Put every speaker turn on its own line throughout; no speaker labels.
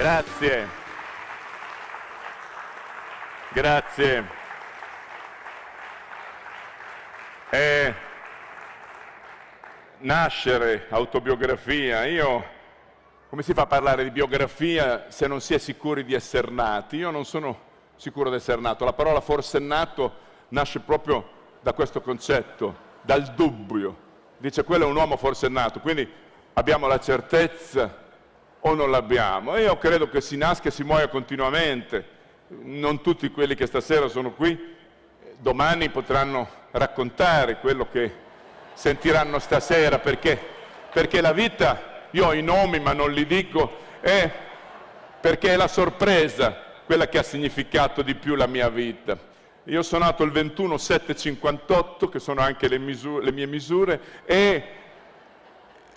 Grazie. Grazie. Eh, nascere, autobiografia, io come si fa a parlare di biografia se non si è sicuri di essere nati? Io non sono sicuro di essere nato, la parola forse nato nasce proprio da questo concetto, dal dubbio. Dice quello è un uomo forse nato, quindi abbiamo la certezza o non l'abbiamo. Io credo che si nasca e si muoia continuamente. Non tutti quelli che stasera sono qui domani potranno raccontare quello che sentiranno stasera, perché, perché la vita, io ho i nomi ma non li dico, è perché è la sorpresa quella che ha significato di più la mia vita. Io sono nato il 21 7 58, che sono anche le, misure, le mie misure, e,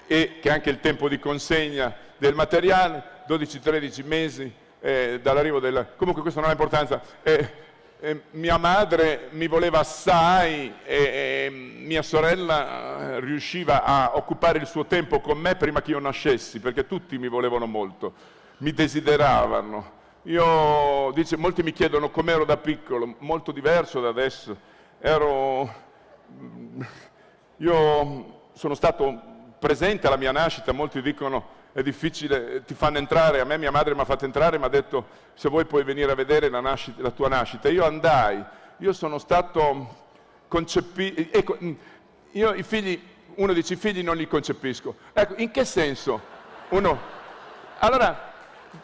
e, che anche il tempo di consegna del materiale, 12-13 mesi eh, dall'arrivo del... Comunque questo non ha importanza. Eh, eh, mia madre mi voleva assai e, mia sorella eh, riusciva a occupare il suo tempo con me prima che io nascessi, perché tutti mi volevano molto, mi desideravano. Io, dice, molti mi chiedono com'ero da piccolo, molto diverso da adesso. Ero, io sono stato presente alla mia nascita, molti dicono è difficile, ti fanno entrare, a me mia madre mi ha fatto entrare mi ha detto se vuoi puoi venire a vedere la, nascita, la tua nascita. Io andai, io sono stato concepito, ecco, io i figli, uno dice i figli non li concepisco. Ecco, in che senso? Uno, allora,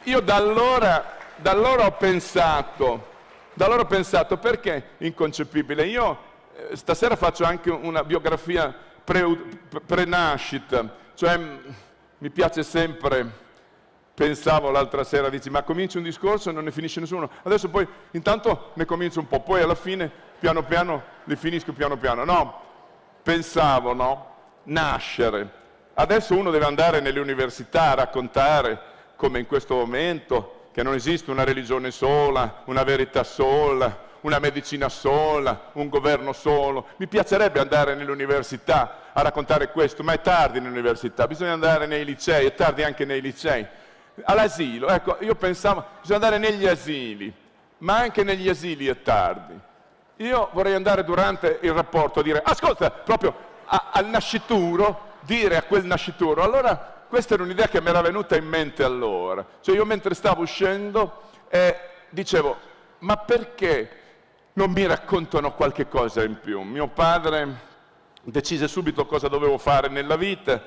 io da allora, da allora ho pensato, da allora ho pensato perché inconcepibile? Io eh, stasera faccio anche una biografia pre-nascita, cioè mi piace sempre, pensavo l'altra sera, dici ma cominci un discorso e non ne finisce nessuno, adesso poi intanto ne comincio un po', poi alla fine piano piano li finisco piano piano. No, pensavo, no, nascere. Adesso uno deve andare nelle università a raccontare come in questo momento che non esiste una religione sola, una verità sola, una medicina sola, un governo solo. Mi piacerebbe andare nell'università a raccontare questo, ma è tardi nell'università, bisogna andare nei licei, è tardi anche nei licei. All'asilo, ecco, io pensavo, bisogna andare negli asili, ma anche negli asili è tardi. Io vorrei andare durante il rapporto a dire, ascolta, proprio a, al nascituro, dire a quel nascituro, allora questa era un'idea che mi era venuta in mente allora. Cioè io mentre stavo uscendo eh, dicevo, ma perché non mi raccontano qualche cosa in più. Mio padre decise subito cosa dovevo fare nella vita,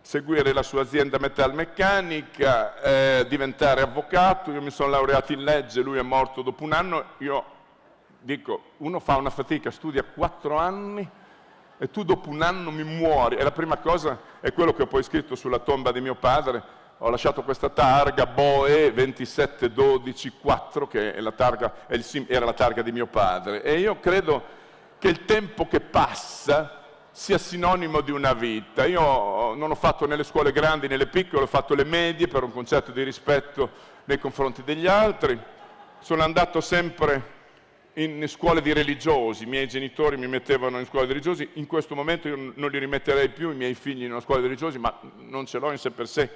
seguire la sua azienda metalmeccanica, eh, diventare avvocato, io mi sono laureato in legge, lui è morto dopo un anno, io dico, uno fa una fatica, studia quattro anni e tu dopo un anno mi muori, e la prima cosa è quello che ho poi scritto sulla tomba di mio padre, ho lasciato questa targa Boe 27124 che la targa, era la targa di mio padre e io credo che il tempo che passa sia sinonimo di una vita. Io non ho fatto né le scuole grandi né le piccole, ho fatto le medie per un concetto di rispetto nei confronti degli altri. Sono andato sempre in scuole di religiosi, i miei genitori mi mettevano in scuole di religiosi, in questo momento io non li rimetterei più i miei figli in una scuola di religiosi, ma non ce l'ho in sé per sé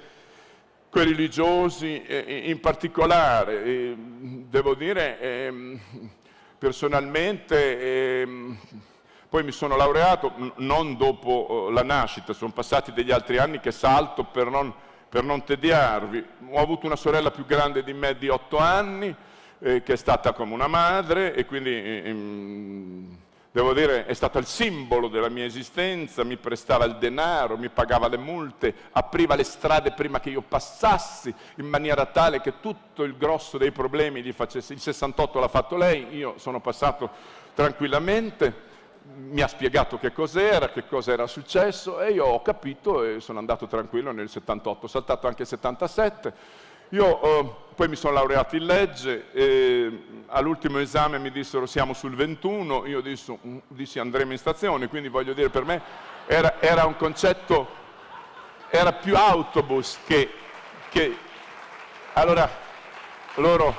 quei religiosi in particolare. Devo dire, eh, personalmente, ehm, poi mi sono laureato non dopo eh, la nascita, sono passati degli altri anni che salto per non, per non tediarvi. Ho avuto una sorella più grande di me di otto anni, eh, che è stata come una madre e quindi ehm, devo dire, è stata il simbolo della mia esistenza, mi prestava il denaro, mi pagava le multe, apriva le strade prima che io passassi, in maniera tale che tutto il grosso dei problemi gli facesse. Il 68 l'ha fatto lei, io sono passato tranquillamente, mi ha spiegato che cos'era, che cosa era successo e io ho capito e sono andato tranquillo nel 78, ho saltato anche il 77 io eh, poi mi sono laureato in legge, all'ultimo esame mi dissero siamo sul 21, io dissi, mm, dissi andremo in stazione, quindi voglio dire per me era, era un concetto, era più autobus che... che allora loro,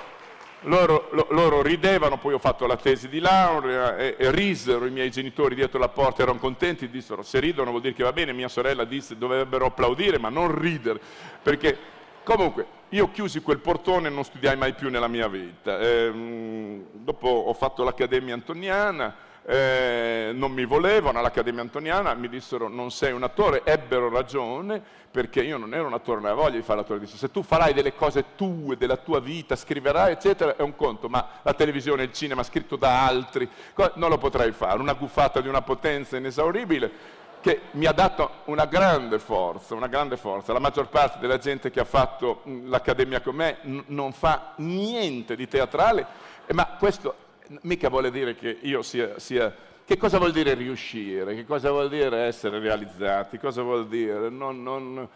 loro, loro, ridevano, poi ho fatto la tesi di laurea e, e, risero i miei genitori dietro la porta, erano contenti, dissero se ridono vuol dire che va bene, mia sorella disse dovrebbero applaudire ma non ridere, perché comunque io chiusi quel portone e non studiai mai più nella mia vita. Eh, dopo ho fatto l'Accademia Antoniana, eh, non mi volevano all'Accademia Antoniana, mi dissero non sei un attore, ebbero ragione perché io non ero un attore, non avevo voglia di fare l'attore, disse se tu farai delle cose tue, della tua vita, scriverai eccetera, è un conto, ma la televisione, il cinema scritto da altri, non lo potrai fare, una guffata di una potenza inesauribile che mi ha dato una grande forza, una grande forza. La maggior parte della gente che ha fatto l'accademia con me non fa niente di teatrale, ma questo mica vuole dire che io sia, sia... Che cosa vuol dire riuscire? Che cosa vuol dire essere realizzati? Cosa vuol dire? Non, non...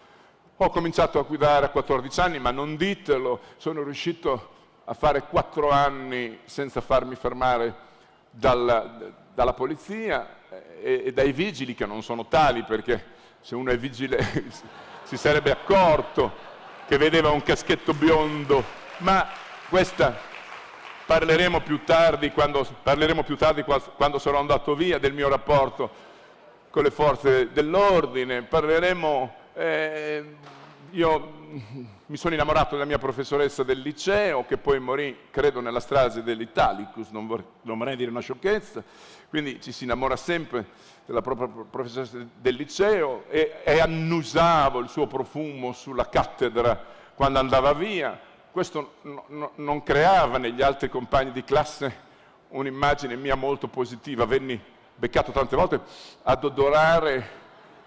Ho cominciato a guidare a 14 anni, ma non ditelo, sono riuscito a fare 4 anni senza farmi fermare dalla, dalla polizia e, e dai vigili che non sono tali perché se uno è vigile si sarebbe accorto che vedeva un caschetto biondo, ma questa parleremo più tardi quando, parleremo più tardi quando sarò andato via del mio rapporto con le forze dell'ordine, parleremo, eh, io mi sono innamorato della mia professoressa del liceo che poi morì, credo, nella strage dell'Italicus, non non vorrei dire una sciocchezza, quindi ci si innamora sempre della propria professoressa del liceo e, e annusavo il suo profumo sulla cattedra quando andava via. Questo no, no, non creava negli altri compagni di classe un'immagine mia molto positiva. Venni beccato tante volte ad odorare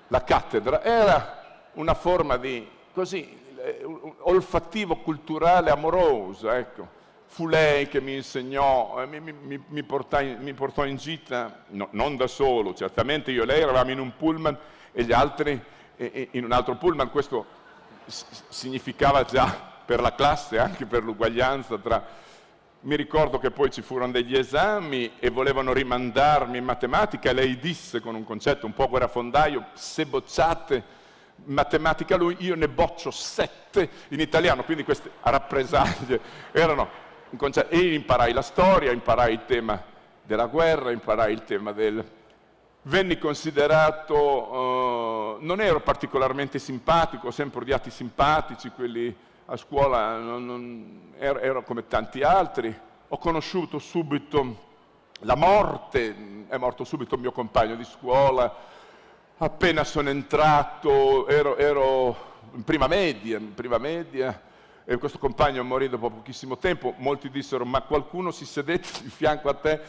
la cattedra. Era una forma di, così, eh, olfattivo, culturale, amorosa, ecco fu lei che mi insegnò, eh, mi, mi, mi, portai, mi, portò in gita, no, non da solo, certamente io e lei eravamo in un pullman e gli altri in un altro pullman, questo significava già per la classe, anche per l'uguaglianza tra... Mi ricordo che poi ci furono degli esami e volevano rimandarmi in matematica e lei disse con un concetto un po' guerrafondaio, se bocciate matematica lui, io ne boccio sette in italiano, quindi queste rappresaglie erano e imparai la storia, imparai il tema della guerra, imparai il tema del... Venni considerato, uh, non ero particolarmente simpatico, ho sempre odiati simpatici, quelli a scuola non, non, ero, ero come tanti altri, ho conosciuto subito la morte, è morto subito il mio compagno di scuola, appena sono entrato, ero, ero in prima media, in prima media e questo compagno morì dopo pochissimo tempo, molti dissero ma qualcuno si sedette di fianco a te?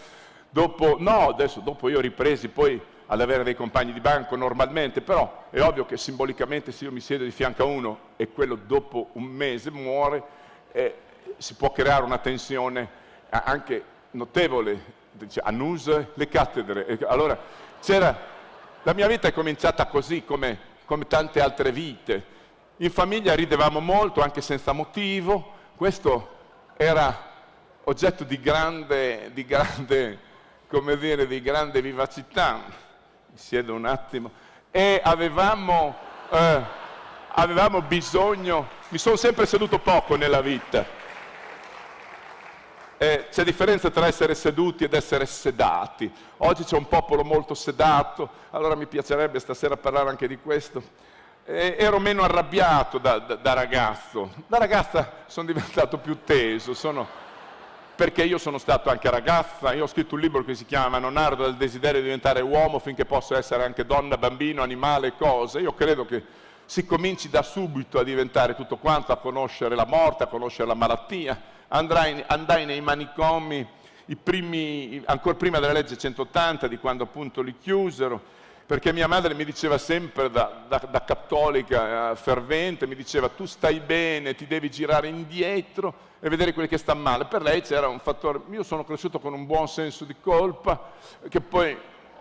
Dopo, no, adesso dopo io ripresi poi ad avere dei compagni di banco normalmente, però è ovvio che simbolicamente se io mi siedo di fianco a uno e quello dopo un mese muore, eh, si può creare una tensione anche notevole, annuse le cattedre. Allora, la mia vita è cominciata così come, come tante altre vite, in famiglia ridevamo molto, anche senza motivo. Questo era oggetto di grande, di grande, come dire, di grande vivacità. Mi siedo un attimo. E avevamo, eh, avevamo bisogno, mi sono sempre seduto poco nella vita. Eh, c'è differenza tra essere seduti ed essere sedati. Oggi c'è un popolo molto sedato, allora mi piacerebbe stasera parlare anche di questo eh, ero meno arrabbiato da, da, da, ragazzo. Da ragazza sono diventato più teso, sono, perché io sono stato anche ragazza, io ho scritto un libro che si chiama Non ardo dal desiderio di diventare uomo finché posso essere anche donna, bambino, animale cose. Io credo che si cominci da subito a diventare tutto quanto, a conoscere la morte, a conoscere la malattia. Andrai, andai nei manicomi, ancora prima della legge 180, di quando appunto li chiusero, perché mia madre mi diceva sempre da, da, da cattolica eh, fervente, mi diceva tu stai bene, ti devi girare indietro e vedere quelli che stanno male. Per lei c'era un fattore, io sono cresciuto con un buon senso di colpa che poi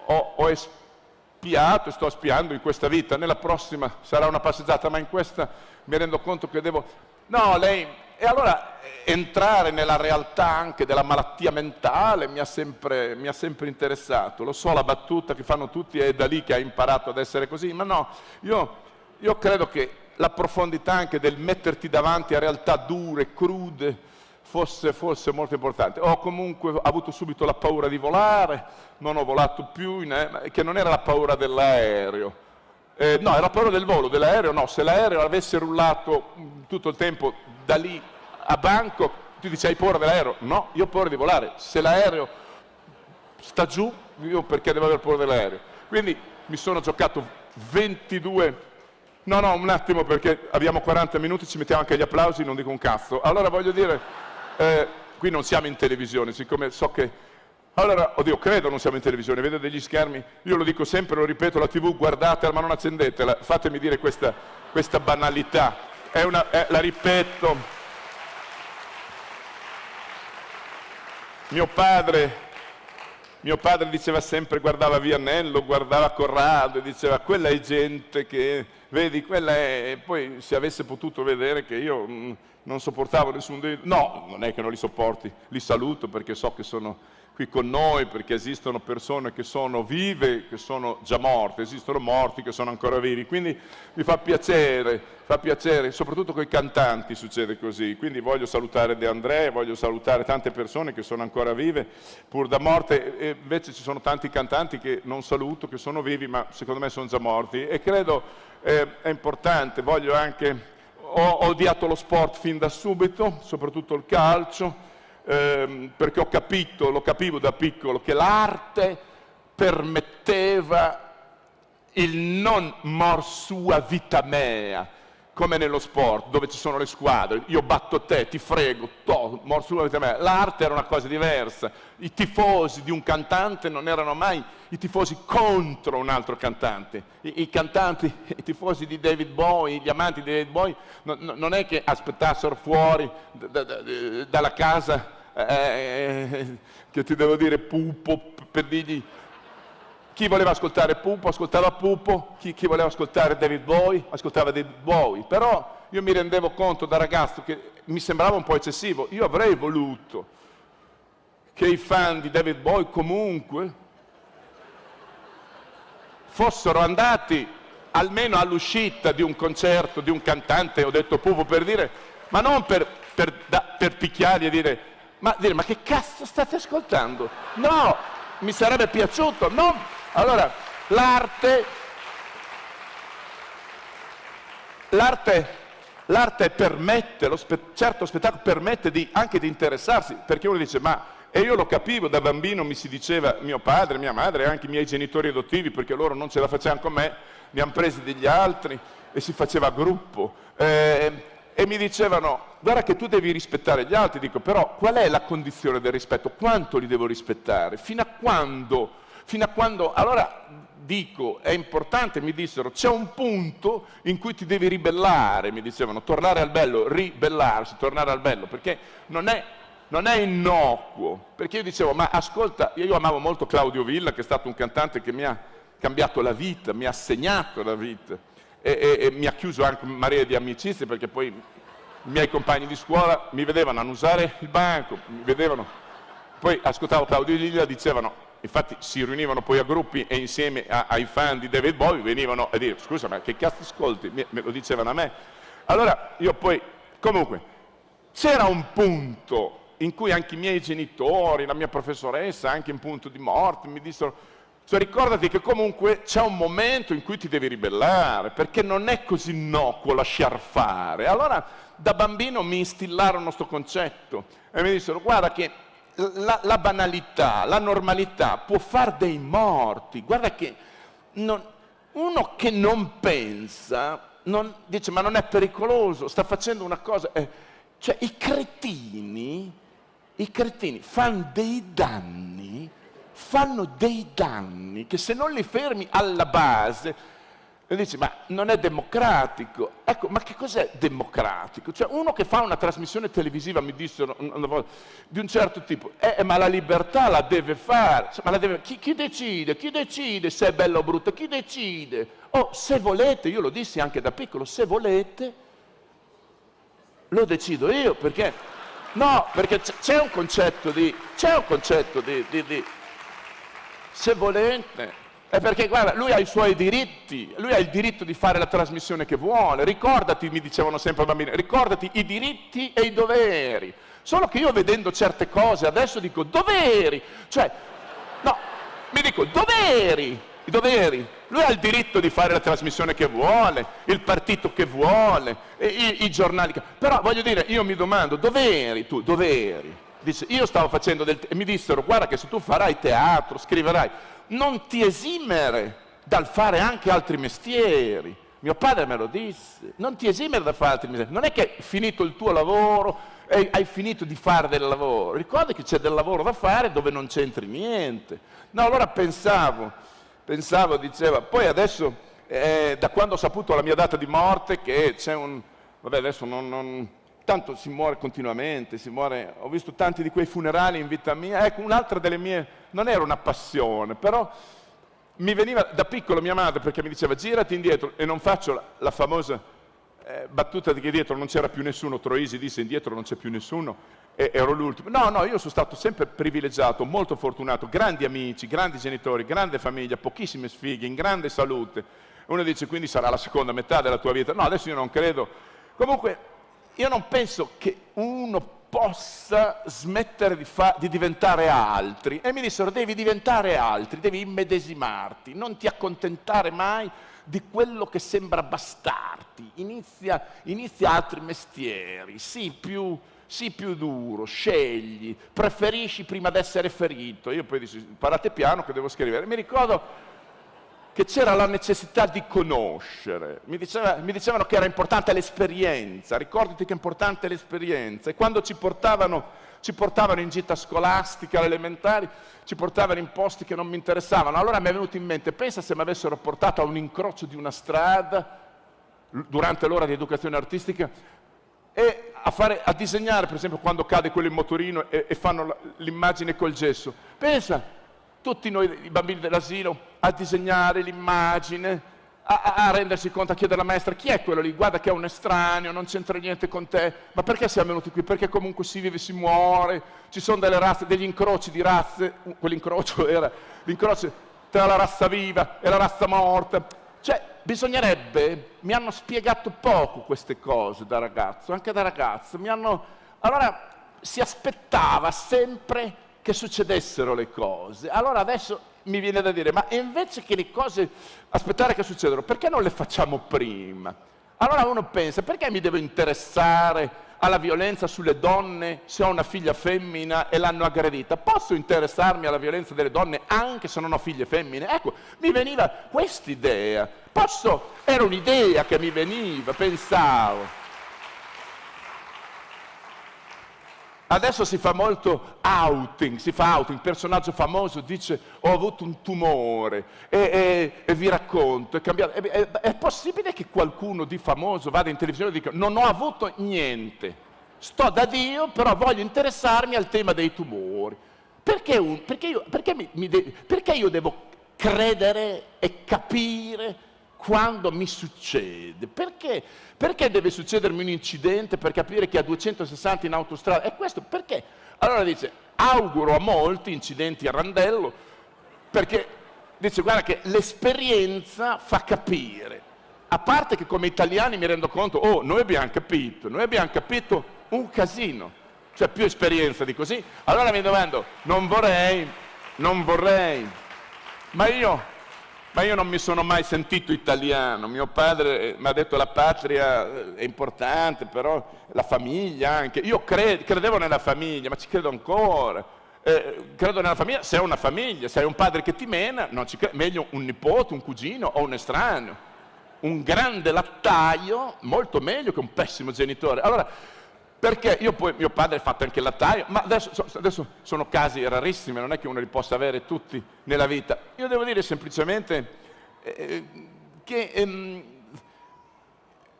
ho, ho espiato e sto spiando in questa vita, nella prossima sarà una passeggiata, ma in questa mi rendo conto che devo... No, lei e allora entrare nella realtà anche della malattia mentale mi ha, sempre, mi ha sempre interessato. Lo so, la battuta che fanno tutti è da lì che ha imparato ad essere così, ma no, io, io credo che la profondità anche del metterti davanti a realtà dure, crude, fosse, fosse, molto importante. Ho comunque avuto subito la paura di volare, non ho volato più, in, che non era la paura dell'aereo. Eh, no, era la paura del volo, dell'aereo no, se l'aereo avesse rullato tutto il tempo da lì a Bangkok, tu dici hai paura dell'aereo? No, io ho paura di volare. Se l'aereo sta giù, io perché devo aver paura dell'aereo? Quindi mi sono giocato 22 No, no, un attimo perché abbiamo 40 minuti, ci mettiamo anche gli applausi, non dico un cazzo. Allora voglio dire, eh, qui non siamo in televisione, siccome so che... Allora, oddio, credo non siamo in televisione, vedo degli schermi, io lo dico sempre, lo ripeto, la tv guardatela ma non accendetela, fatemi dire questa, questa banalità, è una, è, la ripeto. Mio padre mio padre diceva sempre, guardava Vianello, guardava Corrado e diceva quella è gente che, vedi, quella è... E poi se avesse potuto vedere che io mh, mm, non sopportavo nessun dei... No, non è che non li sopporti, li saluto perché so che sono qui con noi perché esistono persone che sono vive, che sono già morte, esistono morti che sono ancora vivi, quindi mi fa piacere, fa piacere, soprattutto con i cantanti succede così, quindi voglio salutare De André, voglio salutare tante persone che sono ancora vive pur da morte, e invece ci sono tanti cantanti che non saluto, che sono vivi ma secondo me sono già morti. E credo eh, è importante, voglio anche, ho odiato lo sport fin da subito, soprattutto il calcio, ehm, perché ho capito, lo capivo da piccolo, che l'arte permetteva il non mor sua vita mea, come nello sport, dove ci sono le squadre, io batto te, ti frego, to, mor sua vita mea. L'arte era una cosa diversa, i tifosi di un cantante non erano mai i tifosi contro un altro cantante, i, i cantanti, i tifosi di David Bowie, gli amanti di David Bowie, no, no, non è che aspettassero fuori da, da, da, dalla casa, eh, che ti devo dire, pupo, per dirgli chi voleva ascoltare Pupo ascoltava Pupo, chi, chi, voleva ascoltare David Bowie ascoltava David Bowie, però io mi rendevo conto da ragazzo che mi sembrava un po' eccessivo, io avrei voluto che i fan di David Bowie comunque fossero andati almeno all'uscita di un concerto di un cantante, ho detto Pupo per dire, ma non per, per, da, per picchiargli e dire ma, dire, ma che cazzo state ascoltando? No, mi sarebbe piaciuto, non allora, l'arte, l'arte, l'arte permette, lo spe, certo spettacolo permette di, anche di interessarsi, perché uno dice, ma e io lo capivo, da bambino mi si diceva, mio padre, mia madre, anche i miei genitori adottivi, perché loro non ce la facevano con me, mi hanno presi degli altri e si faceva gruppo. Eh, e mi dicevano, guarda che tu devi rispettare gli altri, dico, però qual è la condizione del rispetto? Quanto li devo rispettare? Fino a quando fino a quando... Allora dico, è importante, mi dissero, c'è un punto in cui ti devi ribellare, mi dicevano, tornare al bello, ribellarsi, tornare al bello, perché non è, non è innocuo, perché io dicevo, ma ascolta, io amavo molto Claudio Villa, che è stato un cantante che mi ha cambiato la vita, mi ha segnato la vita, e, e, e mi ha chiuso anche una marea di amicizie, perché poi i miei compagni di scuola mi vedevano annusare il banco, mi vedevano, poi ascoltavo Claudio Villa, dicevano, infatti si riunivano poi a gruppi e insieme a, ai fan di David Bowie venivano a dire scusa ma che cazzo ascolti? Me, me lo dicevano a me. Allora io poi, comunque, c'era un punto in cui anche i miei genitori, la mia professoressa, anche in punto di morte, mi dissero cioè ricordati che comunque c'è un momento in cui ti devi ribellare, perché non è così innocuo lasciar fare. Allora da bambino mi instillarono questo concetto e mi dissero guarda che la, la, banalità, la normalità può far dei morti. Guarda che non, uno che non pensa non, dice ma non è pericoloso, sta facendo una cosa. Eh, cioè i cretini, i cretini fanno dei danni, fanno dei danni che se non li fermi alla base e dici, ma non è democratico. Ecco, ma che cos'è democratico? Cioè, uno che fa una trasmissione televisiva, mi dissero una volta, di un certo tipo, eh, ma la libertà la deve fare. Cioè, la deve... Chi, chi, decide? Chi decide se è bello o brutto? Chi decide? Oh, se volete, io lo dissi anche da piccolo, se volete, lo decido io, perché... No, perché c'è un concetto di... C'è un concetto di, di, di se volete è perché, guarda, lui ha i suoi diritti, lui ha il diritto di fare la trasmissione che vuole. Ricordati, mi dicevano sempre bambini, ricordati i diritti e i doveri. Solo che io vedendo certe cose adesso dico doveri, cioè, no, mi dico doveri, i doveri. Lui ha il diritto di fare la trasmissione che vuole, il partito che vuole, i, i giornali che... Però voglio dire, io mi domando, dove eri tu? Dove eri? Dice, io stavo facendo del... e mi dissero, guarda che se tu farai teatro, scriverai, non ti esimere dal fare anche altri mestieri. Mio padre me lo disse, non ti esimere dal fare altri mestieri. Non è che finito il tuo lavoro e hai finito di fare del lavoro. Ricordi che c'è del lavoro da fare dove non c'entri niente. No, allora pensavo, pensavo, diceva, poi adesso, eh, da quando ho saputo la mia data di morte, che c'è un... Vabbè, adesso non, non tanto si muore continuamente, si muore, ho visto tanti di quei funerali in vita mia, ecco un'altra delle mie, non era una passione, però mi veniva da piccolo mia madre perché mi diceva girati indietro e non faccio la, la famosa eh, battuta di che dietro non c'era più nessuno, Troisi disse indietro non c'è più nessuno e ero l'ultimo. No, no, io sono stato sempre privilegiato, molto fortunato, grandi amici, grandi genitori, grande famiglia, pochissime sfighe, in grande salute. Uno dice quindi sarà la seconda metà della tua vita. No, adesso io non credo. Comunque io non penso che uno possa smettere di, fa- di, diventare altri. E mi dissero, devi diventare altri, devi immedesimarti, non ti accontentare mai di quello che sembra bastarti. Inizia, inizia altri mestieri, sii più, sii più duro, scegli, preferisci prima di essere ferito. Io poi dissi, parlate piano che devo scrivere. Mi ricordo che c'era la necessità di conoscere. Mi, diceva, mi, dicevano che era importante l'esperienza, ricordati che è importante l'esperienza. E quando ci portavano, ci portavano in gita scolastica, alle elementari, ci portavano in posti che non mi interessavano. Allora mi è venuto in mente, pensa se mi avessero portato a un incrocio di una strada durante l'ora di educazione artistica e a, fare, a disegnare, per esempio, quando cade quello in motorino e, e fanno l'immagine col gesso. Pensa, tutti noi, i bambini dell'asilo, a disegnare l'immagine, a, a, rendersi conto, a chiedere alla maestra chi è quello lì, guarda che è un estraneo, non c'entra niente con te, ma perché siamo venuti qui? Perché comunque si vive, si muore, ci sono delle razze, degli incroci di razze, quell'incrocio era l'incrocio tra la razza viva e la razza morta. Cioè, bisognerebbe, mi hanno spiegato poco queste cose da ragazzo, anche da ragazzo, mi hanno... Allora si aspettava sempre che succedessero le cose. Allora adesso mi viene da dire, ma invece che le cose aspettare che succedano, perché non le facciamo prima? Allora uno pensa, perché mi devo interessare alla violenza sulle donne se ho una figlia femmina e l'hanno aggredita? Posso interessarmi alla violenza delle donne anche se non ho figlie femmine? Ecco, mi veniva quest'idea. Posso, era un'idea che mi veniva, pensavo. Adesso si fa molto outing, si fa outing, personaggio famoso dice ho avuto un tumore e, e, e vi racconto, è cambiato. È, è, è, possibile che qualcuno di famoso vada in televisione e dica non ho avuto niente, sto da Dio però voglio interessarmi al tema dei tumori. Perché, un, perché, io, perché, mi, mi de, perché io devo credere e capire quando mi succede. Perché? Perché deve succedermi un incidente per capire che a 260 in autostrada? E questo perché? Allora dice, auguro a molti incidenti a randello, perché dice, guarda che l'esperienza fa capire. A parte che come italiani mi rendo conto, oh, noi abbiamo capito, noi abbiamo capito un casino, cioè più esperienza di così. Allora mi domando, non vorrei, non vorrei, ma io ma io non mi sono mai sentito italiano, mio padre eh, mi ha detto la patria eh, è importante, però la famiglia anche. Io cred- credevo nella famiglia, ma ci credo ancora. Eh, credo nella famiglia, se hai una famiglia, se hai un padre che ti mena, credo. meglio un nipote, un cugino o un estraneo. Un grande lattaio, molto meglio che un pessimo genitore. Allora, perché io poi, mio padre ha fatto anche il lattaio, ma adesso, adesso, sono casi rarissimi, non è che uno li possa avere tutti nella vita. Io devo dire semplicemente eh, che ehm,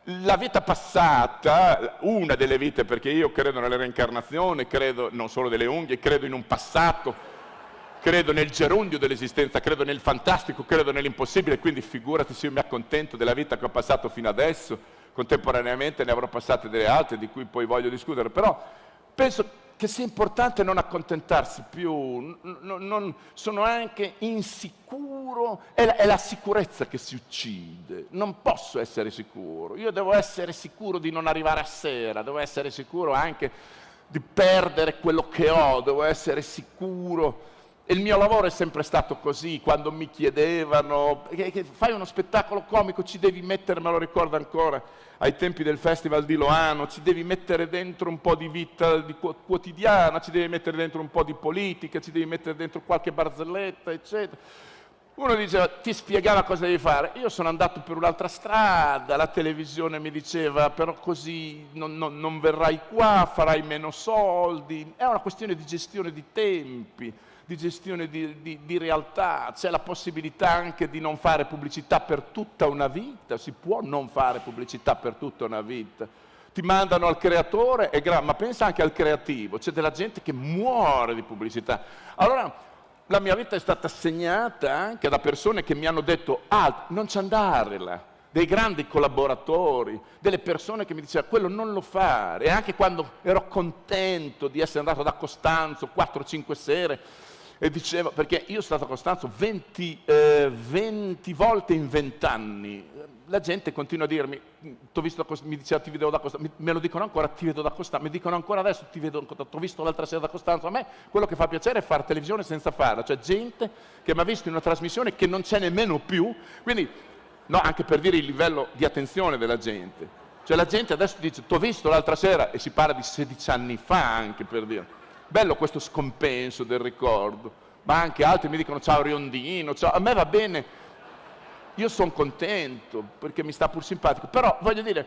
la vita passata, una delle vite, perché io credo nella reincarnazione, credo non solo delle unghie, credo in un passato, credo nel gerundio dell'esistenza, credo nel fantastico, credo nell'impossibile, quindi figurati se io mi accontento della vita che ho passato fino adesso contemporaneamente ne avrò passate delle altre di cui poi voglio discutere, però penso che sia importante non accontentarsi più, non, non, sono anche insicuro, è la, è la sicurezza che si uccide, non posso essere sicuro, io devo essere sicuro di non arrivare a sera, devo essere sicuro anche di perdere quello che ho, devo essere sicuro il mio lavoro è sempre stato così, quando mi chiedevano che fai uno spettacolo comico, ci devi mettere, me lo ricordo ancora, ai tempi del Festival di Loano, ci devi mettere dentro un po' di vita di quotidiana, ci devi mettere dentro un po' di politica, ci devi mettere dentro qualche barzelletta, eccetera. Uno diceva, ti spiegava cosa devi fare. Io sono andato per un'altra strada, la televisione mi diceva, però così non, non, non verrai qua, farai meno soldi. È una questione di gestione di tempi di gestione di, di, di, realtà, c'è la possibilità anche di non fare pubblicità per tutta una vita, si può non fare pubblicità per tutta una vita. Ti mandano al creatore, ma pensa anche al creativo, c'è della gente che muore di pubblicità. Allora, la mia vita è stata segnata anche da persone che mi hanno detto, ah, non ci andare là, dei grandi collaboratori, delle persone che mi dicevano quello non lo fare. E anche quando ero contento di essere andato da Costanzo 4-5 sere, e diceva, perché io sono stato a Costanzo 20, eh, 20 volte in 20 anni, la gente continua a dirmi, visto, mi diceva ti vedevo da Costanzo, me lo dicono ancora ti vedo da Costanzo, mi dicono ancora adesso ti vedo, ho visto l'altra sera da Costanzo, a me quello che fa piacere è fare televisione senza farla, cioè gente che mi ha visto in una trasmissione che non c'è nemmeno più, quindi no, anche per dire il livello di attenzione della gente, cioè la gente adesso dice ti ho visto l'altra sera e si parla di 16 anni fa anche per dire. Bello questo scompenso del ricordo, ma anche altri mi dicono ciao Riondino, ciao. a me va bene, io sono contento perché mi sta pur simpatico, però voglio dire,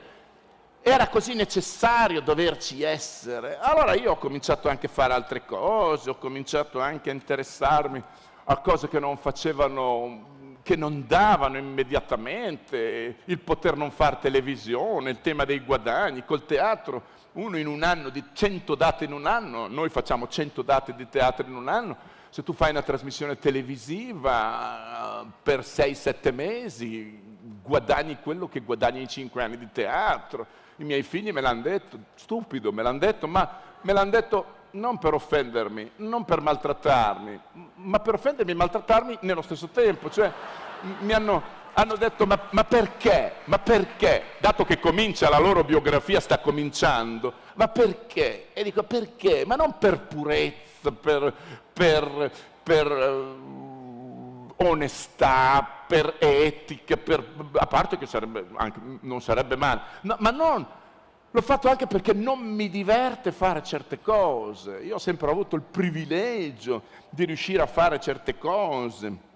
era così necessario doverci essere. Allora io ho cominciato anche a fare altre cose, ho cominciato anche a interessarmi a cose che non facevano che non davano immediatamente, il poter non fare televisione, il tema dei guadagni, col teatro, uno in un anno di 100 date in un anno, noi facciamo 100 date di teatro in un anno, se tu fai una trasmissione televisiva per 6-7 mesi guadagni quello che guadagni in 5 anni di teatro. I miei figli me l'hanno detto, stupido, me l'hanno detto, ma me l'hanno detto non per offendermi, non per maltrattarmi, ma per offendermi e maltrattarmi nello stesso tempo. Cioè, mi hanno, hanno detto, ma, ma, perché? Ma perché? Dato che comincia la loro biografia, sta cominciando, ma perché? E dico, perché? Ma non per purezza, per, per, per uh, onestà, per etica, per, a parte che sarebbe anche, non sarebbe male, no, ma non L'ho fatto anche perché non mi diverte fare certe cose. Io ho sempre avuto il privilegio di riuscire a fare certe cose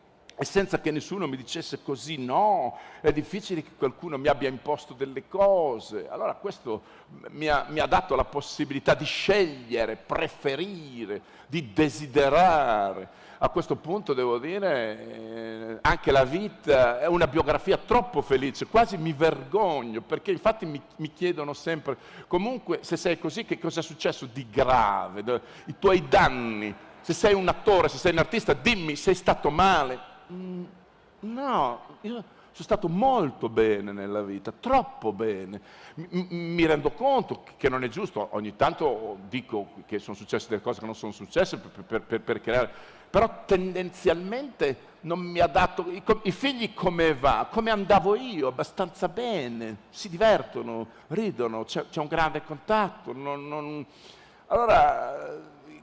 e senza che nessuno mi dicesse così no, è difficile che qualcuno mi abbia imposto delle cose. Allora questo mi ha, mi ha dato la possibilità di scegliere, preferire, di desiderare a questo punto devo dire eh, anche la vita è una biografia troppo felice, quasi mi vergogno, perché infatti mi, mi chiedono sempre, comunque se sei così che cosa è successo di grave, i tuoi danni, se sei un attore, se sei un artista, dimmi, sei stato male? Mm, no, io sono stato molto bene nella vita, troppo bene. Mi, mi, rendo conto che non è giusto, ogni tanto dico che sono successe delle cose che non sono successe per, per, per, per creare però tendenzialmente non mi ha dato, i, i, figli come va? Come andavo io? Abbastanza bene, si divertono, ridono, c'è, c'è un grande contatto. Non, non... Allora,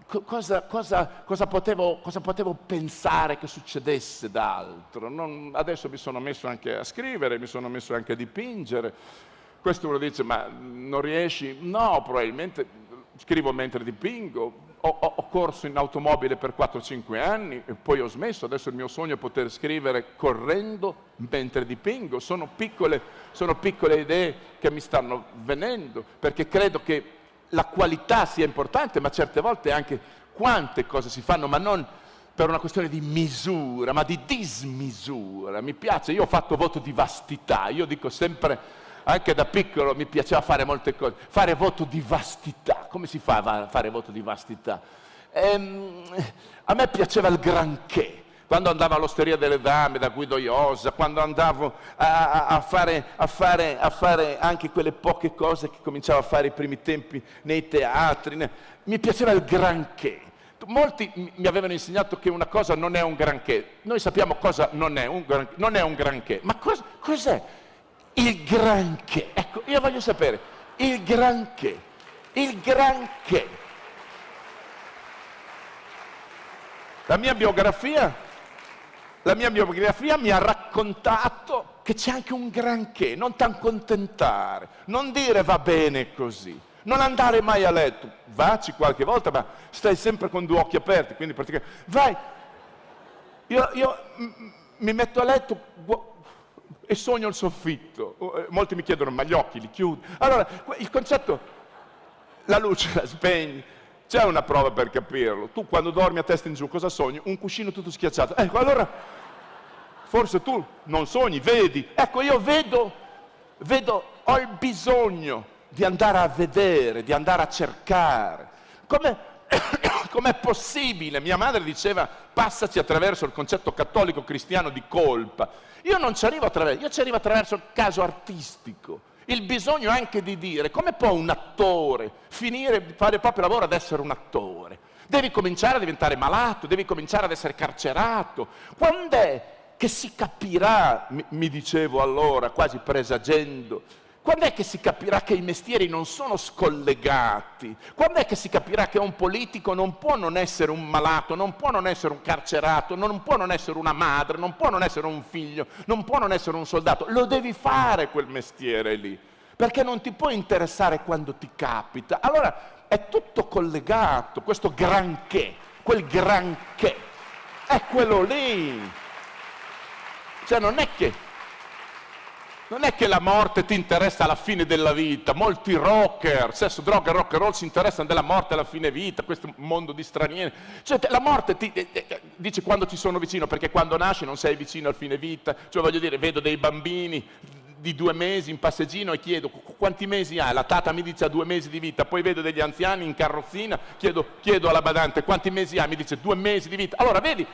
cosa, cosa, cosa, potevo, cosa, potevo, pensare che succedesse d'altro? Non, adesso mi sono messo anche a scrivere, mi sono messo anche a dipingere. Questo uno dice, ma non riesci? No, probabilmente scrivo mentre dipingo, ho, ho, corso in automobile per 4-5 anni e poi ho smesso, adesso il mio sogno è poter scrivere correndo mentre dipingo, sono piccole, sono piccole idee che mi stanno venendo, perché credo che la qualità sia importante, ma certe volte anche quante cose si fanno, ma non per una questione di misura, ma di dismisura. Mi piace, io ho fatto voto di vastità, io dico sempre anche da piccolo mi piaceva fare molte cose, fare voto di vastità. Come si fa a fare voto di vastità? Ehm, a me piaceva il granché. Quando andavo all'Osteria delle Dame da Guido Iosa, quando andavo a, a, fare, a, fare, a, fare, anche quelle poche cose che cominciavo a fare i primi tempi nei teatri, mi piaceva il granché. Molti mi avevano insegnato che una cosa non è un granché. Noi sappiamo cosa non è un granché, non è un granché. ma cos, cos'è? il granché. Ecco, io voglio sapere, il granché, il granché. La mia biografia, la mia biografia mi ha raccontato che c'è anche un granché, non ti accontentare, non dire va bene così, non andare mai a letto, vaci qualche volta, ma stai sempre con due occhi aperti, quindi praticamente vai. Io, io mi metto a letto e sogno il soffitto. Eh, molti mi chiedono, ma gli occhi li chiudi? Allora, il concetto, la luce la spegni, c'è una prova per capirlo. Tu quando dormi a testa in giù cosa sogni? Un cuscino tutto schiacciato. Ecco, allora forse tu non sogni, vedi. Ecco, io vedo, vedo, ho il bisogno di andare a vedere, di andare a cercare. Come com'è possibile? Mia madre diceva passaci attraverso il concetto cattolico cristiano di colpa. Io non ci arrivo attraverso, io ci arrivo attraverso il caso artistico. Il bisogno anche di dire come può un attore finire, fare il proprio lavoro ad essere un attore? Devi cominciare a diventare malato, devi cominciare ad essere carcerato. Quando è che si capirà, mi dicevo allora, quasi presagendo, quando è che si capirà che i mestieri non sono scollegati? Quando è che si capirà che un politico non può non essere un malato, non può non essere un carcerato, non può non essere una madre, non può non essere un figlio, non può non essere un soldato? Lo devi fare quel mestiere lì, perché non ti può interessare quando ti capita. Allora è tutto collegato, questo granché, quel granché, è quello lì. Cioè non è che, non è che la morte ti interessa alla fine della vita, molti rocker, sesso, droga, rock and roll si interessano della morte alla fine vita, questo mondo di stranieri. Cioè la morte ti eh, eh, dice quando ci sono vicino, perché quando nasci non sei vicino al fine vita, cioè voglio dire, vedo dei bambini di due mesi in passeggino e chiedo quanti mesi ha, la tata mi dice ha due mesi di vita, poi vedo degli anziani in carrozzina, chiedo, chiedo alla badante quanti mesi ha, mi dice due mesi di vita. Allora vedi,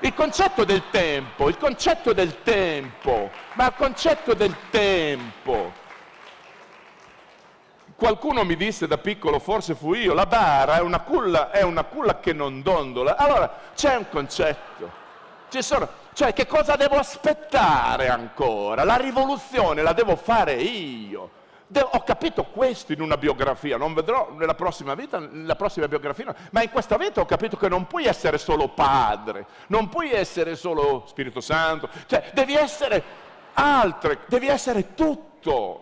il concetto del tempo, il concetto del tempo, ma il concetto del tempo. Qualcuno mi disse da piccolo, forse fu io, la bara è una culla, è una culla che non dondola. Allora c'è un concetto. Sono, cioè che cosa devo aspettare ancora? La rivoluzione la devo fare io. Ho capito questo in una biografia, non vedrò nella prossima vita, nella prossima biografia, ma in questa vita ho capito che non puoi essere solo padre, non puoi essere solo Spirito Santo, cioè devi essere altre, devi essere tutto.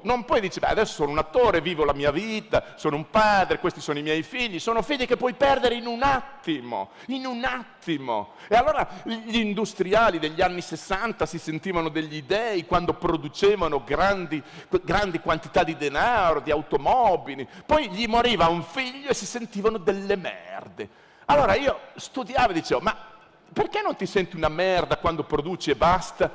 Non puoi dire, beh, adesso sono un attore, vivo la mia vita, sono un padre, questi sono i miei figli. Sono figli che puoi perdere in un attimo, in un attimo. E allora gli industriali degli anni 60 si sentivano degli dei quando producevano grandi, grandi quantità di denaro, di automobili. Poi gli moriva un figlio e si sentivano delle merde. Allora io studiavo e dicevo, ma perché non ti senti una merda quando produci e basta?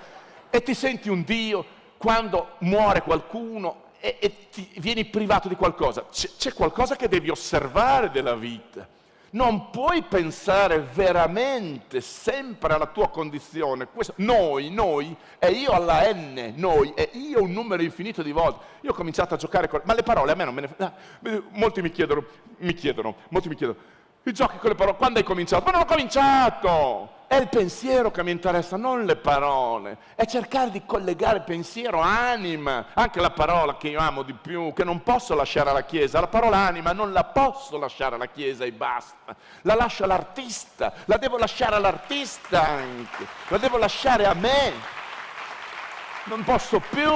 E ti senti un Dio quando muore qualcuno e, e ti vieni privato di qualcosa, c'è, c'è qualcosa che devi osservare della vita. Non puoi pensare veramente sempre alla tua condizione. Questo, noi, noi, e io alla N, noi, e io un numero infinito di volte. Io ho cominciato a giocare con... Ma le parole a me non me ne... Ah, molti mi chiedono, mi chiedono, molti mi chiedono, i giochi con le parole, quando hai cominciato? Ma non ho cominciato! È il pensiero che mi interessa, non le parole. È cercare di collegare pensiero, anima, anche la parola che io amo di più, che non posso lasciare alla Chiesa. La parola anima non la posso lasciare alla Chiesa e basta. La lascio all'artista, la devo lasciare all'artista anche, la devo lasciare a me. Non posso più.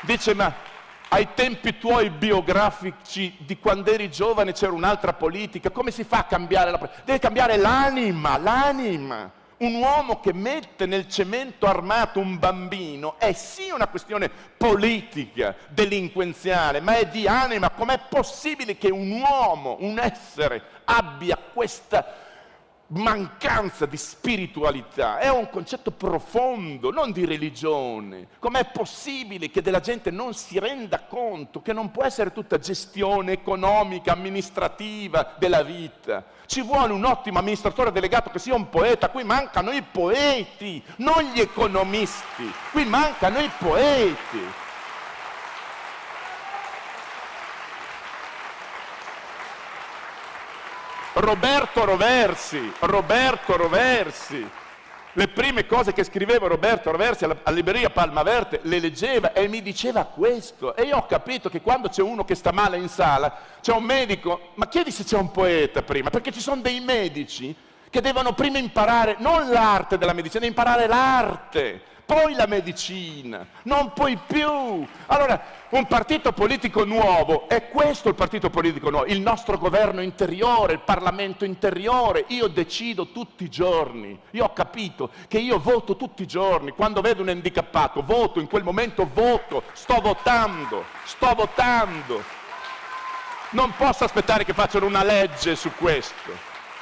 Dice, ma ai tempi tuoi biografici di quando eri giovane c'era un'altra politica, come si fa a cambiare la politica? Deve cambiare l'anima, l'anima. Un uomo che mette nel cemento armato un bambino è sì una questione politica, delinquenziale, ma è di anima. Com'è possibile che un uomo, un essere, abbia questa mancanza di spiritualità, è un concetto profondo, non di religione. Com'è possibile che della gente non si renda conto che non può essere tutta gestione economica, amministrativa della vita? Ci vuole un ottimo amministratore delegato che sia un poeta, qui mancano i poeti, non gli economisti, qui mancano i poeti. Roberto Roversi, Roberto Roversi, le prime cose che scriveva Roberto Roversi alla, alla libreria Palma Verde le leggeva e mi diceva questo. E io ho capito che quando c'è uno che sta male in sala, c'è un medico, ma chiedi se c'è un poeta prima, perché ci sono dei medici che devono prima imparare non l'arte della medicina, imparare l'arte poi la medicina, non puoi più. Allora, un partito politico nuovo, è questo il partito politico nuovo, il nostro governo interiore, il Parlamento interiore. Io decido tutti i giorni, io ho capito che io voto tutti i giorni, quando vedo un handicappato, voto, in quel momento voto, sto votando, sto votando. Non posso aspettare che facciano una legge su questo.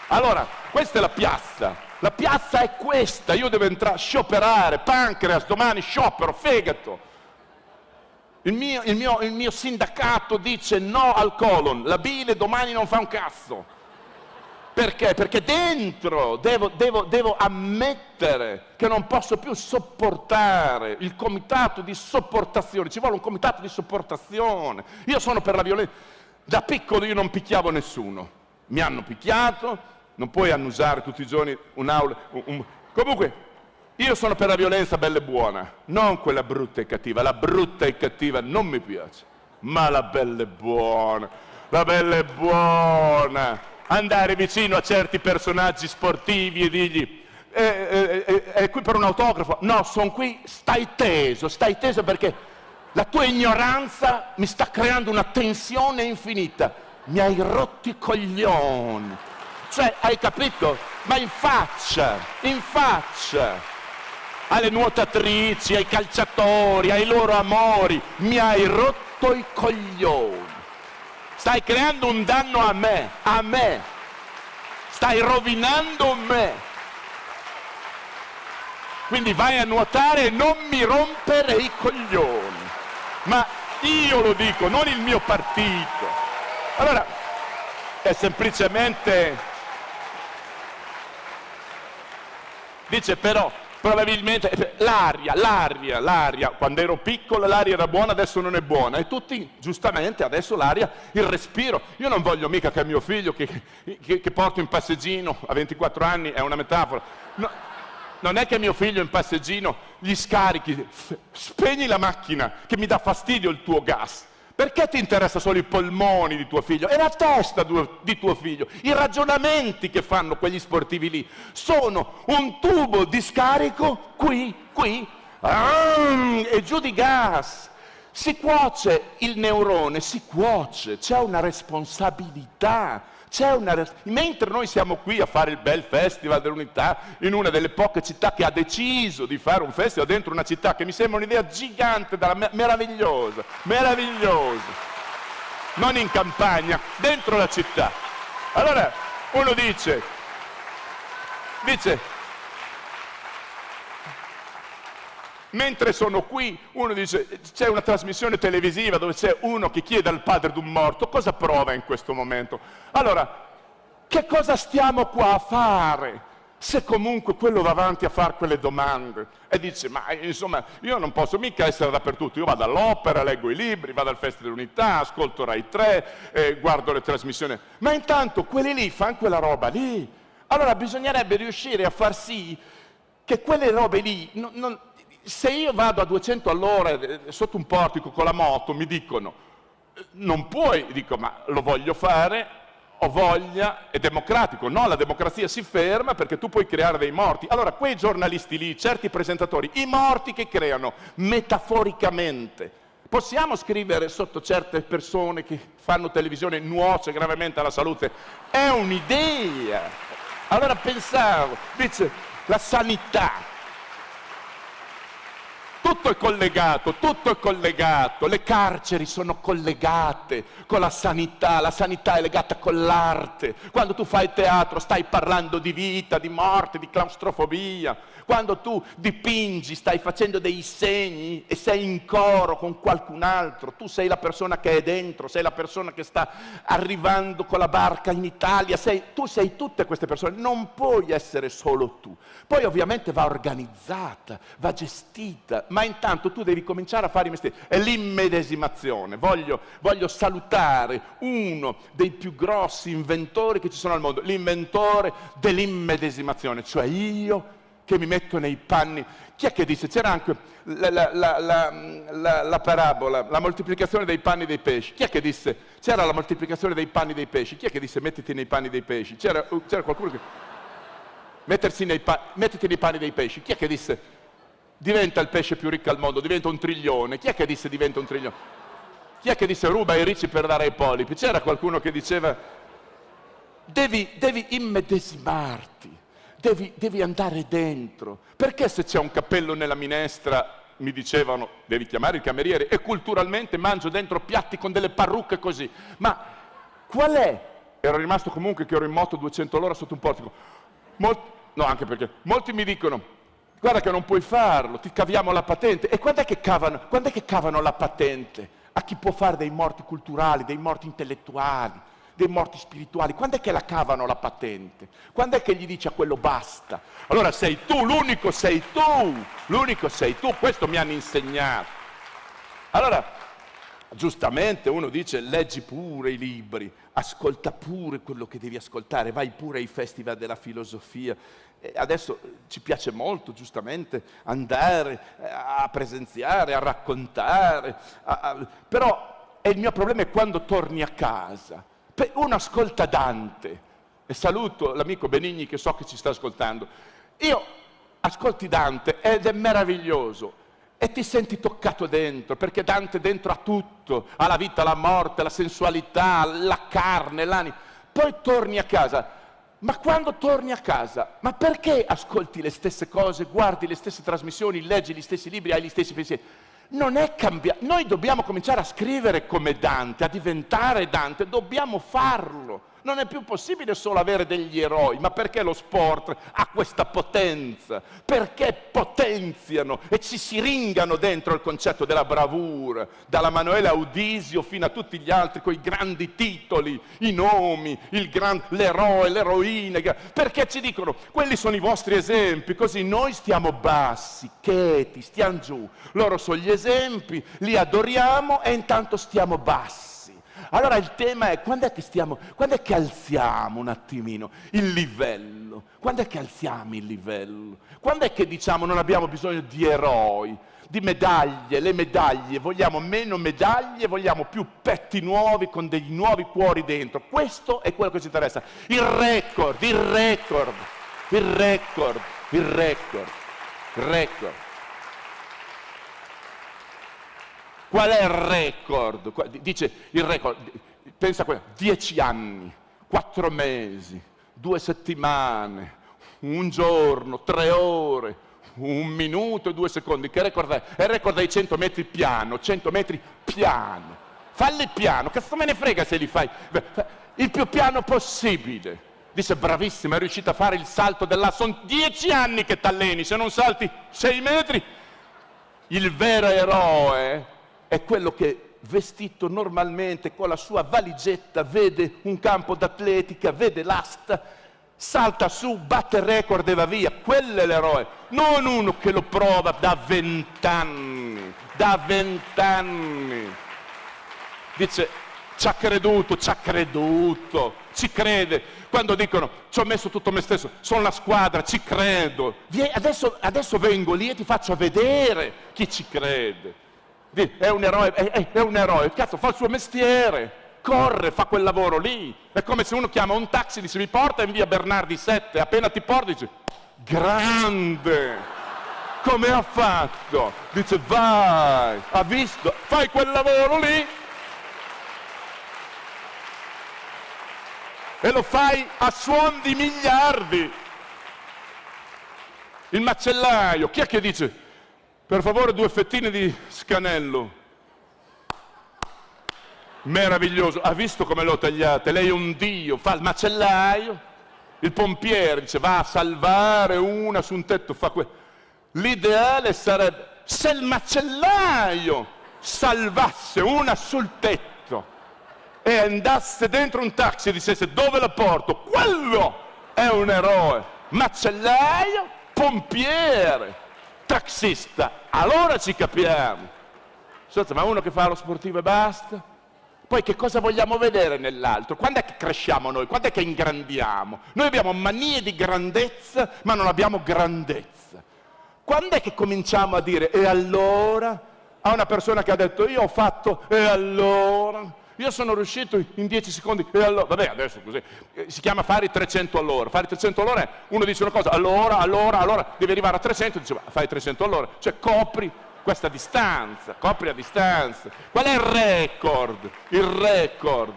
Allora, questa è la piazza, la piazza è questa, io devo entrare a scioperare, pancreas, domani sciopero, fegato. Il mio, il, mio, il mio, sindacato dice no al colon, la bile domani non fa un cazzo. Perché? Perché dentro devo, devo, devo ammettere che non posso più sopportare il comitato di sopportazione, ci vuole un comitato di sopportazione. Io sono per la violenza. Da piccolo io non picchiavo nessuno, mi hanno picchiato, non puoi annusare tutti i giorni un'aula. Un, un... Comunque, io sono per la violenza bella e buona, non quella brutta e cattiva. La brutta e cattiva non mi piace, ma la bella e buona, la bella e buona. Andare vicino a certi personaggi sportivi e dirgli, è, è, è, è qui per un autografo? No, sono qui, stai teso, stai teso perché la tua ignoranza mi sta creando una tensione infinita. Mi hai rotti i coglioni. Cioè, hai capito? Ma in faccia, in faccia, alle nuotatrici, ai calciatori, ai loro amori, mi hai rotto i coglioni. Stai creando un danno a me, a me. Stai rovinando me. Quindi vai a nuotare e non mi rompere i coglioni. Ma io lo dico, non il mio partito. Allora, è semplicemente Dice però, probabilmente eh, l'aria, l'aria, l'aria, quando ero piccolo l'aria era buona, adesso non è buona. E tutti, giustamente, adesso l'aria, il respiro. Io non voglio mica che mio figlio, che, che, che porto in passeggino a 24 anni, è una metafora. No, non è che mio figlio in passeggino gli scarichi, spegni la macchina, che mi dà fastidio il tuo gas. Perché ti interessa solo i polmoni di tuo figlio? È la testa di tuo figlio. I ragionamenti che fanno quegli sportivi lì sono un tubo di scarico qui, qui, ah, e giù di gas. Si cuoce il neurone, si cuoce, c'è una responsabilità una... Mentre noi siamo qui a fare il bel festival dell'unità in una delle poche città che ha deciso di fare un festival dentro una città che mi sembra un'idea gigante, meravigliosa, meravigliosa. Non in campagna, dentro la città. Allora uno dice, dice, Mentre sono qui, uno dice, c'è una trasmissione televisiva dove c'è uno che chiede al padre di un morto, cosa prova in questo momento? Allora, che cosa stiamo qua a fare? Se comunque quello va avanti a fare quelle domande e dice, ma insomma, io non posso mica essere dappertutto, io vado all'opera, leggo i libri, vado al Festival dell'Unità, ascolto Rai 3, eh, guardo le trasmissioni, ma intanto quelli lì fanno quella roba lì. Allora bisognerebbe riuscire a far sì che quelle robe lì non, non, se io vado a 200 all'ora eh, sotto un portico con la moto, mi dicono, eh, non puoi, dico, ma lo voglio fare, ho voglia, è democratico. No, la democrazia si ferma perché tu puoi creare dei morti. Allora, quei giornalisti lì, certi presentatori, i morti che creano metaforicamente, possiamo scrivere sotto certe persone che fanno televisione nuoce gravemente alla salute? È un'idea. Allora pensavo, dice, la sanità, tutto è collegato, tutto è collegato, le carceri sono collegate con la sanità, la sanità è legata con l'arte. Quando tu fai teatro stai parlando di vita, di morte, di claustrofobia. Quando tu dipingi stai facendo dei segni e sei in coro con qualcun altro, tu sei la persona che è dentro, sei la persona che sta arrivando con la barca in Italia, sei, tu sei tutte queste persone, non puoi essere solo tu. Poi ovviamente va organizzata, va gestita, ma intanto tu devi cominciare a fare i mestieri. È l'immedesimazione. Voglio, voglio salutare uno dei più grossi inventori che ci sono al mondo, l'inventore dell'immedesimazione, cioè io che mi metto nei panni. Chi è che disse? C'era anche la, la, la, la, parabola, la moltiplicazione dei panni dei pesci. Chi è che disse? C'era la moltiplicazione dei panni dei pesci. Chi è che disse mettiti nei panni dei pesci? C'era, uh, c'era qualcuno che... Mettersi nei pa... mettiti nei panni dei pesci. Chi è che disse diventa il pesce più ricco al mondo, diventa un triglione? Chi è che disse diventa un triglione? Chi è che disse ruba i ricci per dare ai polipi? C'era qualcuno che diceva devi, devi immedesimarti devi, devi andare dentro. Perché se c'è un cappello nella minestra mi dicevano devi chiamare il cameriere e culturalmente mangio dentro piatti con delle parrucche così. Ma qual è? Ero rimasto comunque che ero in moto 200 l'ora sotto un portico. Molti, no, anche perché molti mi dicono guarda che non puoi farlo, ti caviamo la patente. E quando è che cavano, è che cavano la patente? A chi può fare dei morti culturali, dei morti intellettuali? dei morti spirituali. Quando è che la cavano la patente? Quando è che gli dice a quello basta? Allora sei tu, l'unico sei tu, l'unico sei tu, questo mi hanno insegnato. Allora, giustamente uno dice leggi pure i libri, ascolta pure quello che devi ascoltare, vai pure ai festival della filosofia. Adesso ci piace molto, giustamente, andare eh, a presenziare, a raccontare, a, a... però il mio problema è quando torni a casa uno ascolta Dante, e saluto l'amico Benigni che so che ci sta ascoltando. Io ascolti Dante ed è meraviglioso e ti senti toccato dentro, perché Dante dentro ha tutto, ha la vita, la morte, la sensualità, la carne, l'anima. Poi torni a casa. Ma quando torni a casa, ma perché ascolti le stesse cose, guardi le stesse trasmissioni, leggi gli stessi libri, hai gli stessi pensieri? non è cambiato. Noi dobbiamo cominciare a scrivere come Dante, a diventare Dante, dobbiamo farlo. Non è più possibile solo avere degli eroi, ma perché lo sport ha questa potenza? Perché potenziano e ci si ringano dentro il concetto della bravura, dalla Manuela Audisio fino a tutti gli altri con i grandi titoli, i nomi, il gran, l'eroe, l'eroina, perché ci dicono quelli sono i vostri esempi, così noi stiamo bassi, cheti, stiamo giù, loro sono gli esempi, li adoriamo e intanto stiamo bassi. Allora il tema è quando è che stiamo, quando è che alziamo un attimino il livello? Quando è che alziamo il livello? Quando è che diciamo non abbiamo bisogno di eroi, di medaglie, le medaglie, vogliamo meno medaglie, vogliamo più petti nuovi con dei nuovi cuori dentro. Questo è quello che ci interessa. Il record, il record, il record, il record, il record. Qual è il record? Dice il record, pensa a quello, dieci anni, quattro mesi, due settimane, un giorno, tre ore, un minuto e due secondi. Che record è? È il record dei 100 metri piano, 100 metri piano. Falli piano, cazzo me ne frega se li fai. Il più piano possibile. Dice bravissima, è riuscita a fare il salto della... Sono dieci anni che t'alleni, se non salti sei metri. Il vero eroe è quello che vestito normalmente con la sua valigetta vede un campo d'atletica, vede l'asta, salta su, batte il record e va via. Quello è l'eroe, non uno che lo prova da vent'anni, da vent'anni. Dice, ci ha creduto, ci ha creduto, ci crede. Quando dicono ci ho messo tutto me stesso, sono la squadra, ci credo. Adesso, adesso vengo lì e ti faccio vedere chi ci crede è un eroe, è, è un eroe, cazzo fa il suo mestiere, corre, fa quel lavoro lì. È come se uno chiama un taxi, dice mi porta in via Bernardi 7, appena ti porta dice grande, come ha fatto? Dice vai, ha visto, fai quel lavoro lì e lo fai a suon di miliardi. Il macellaio, chi è che dice per favore due fettine di scanello. Meraviglioso. Ha visto come l'ho tagliate? Lei è un dio, fa il macellaio. Il pompiere dice va a salvare una su un tetto, fa quello. L'ideale sarebbe se il macellaio salvasse una sul tetto e andasse dentro un taxi e dicesse dove la porto, quello è un eroe. Macellaio, pompiere, taxista, allora ci capiamo. Sotto, ma uno che fa lo sportivo e basta? Poi che cosa vogliamo vedere nell'altro? Quando è che cresciamo noi? Quando è che ingrandiamo? Noi abbiamo manie di grandezza, ma non abbiamo grandezza. Quando è che cominciamo a dire e allora? A una persona che ha detto io ho fatto e allora? Io sono riuscito in 10 secondi e allora, vabbè adesso così, eh, si chiama fare 300 all'ora, fare 300 all'ora è, uno dice una cosa, allora, allora, allora, devi arrivare a 300, dice fai 300 all'ora, cioè copri questa distanza, copri a distanza. Qual è il record? Il record.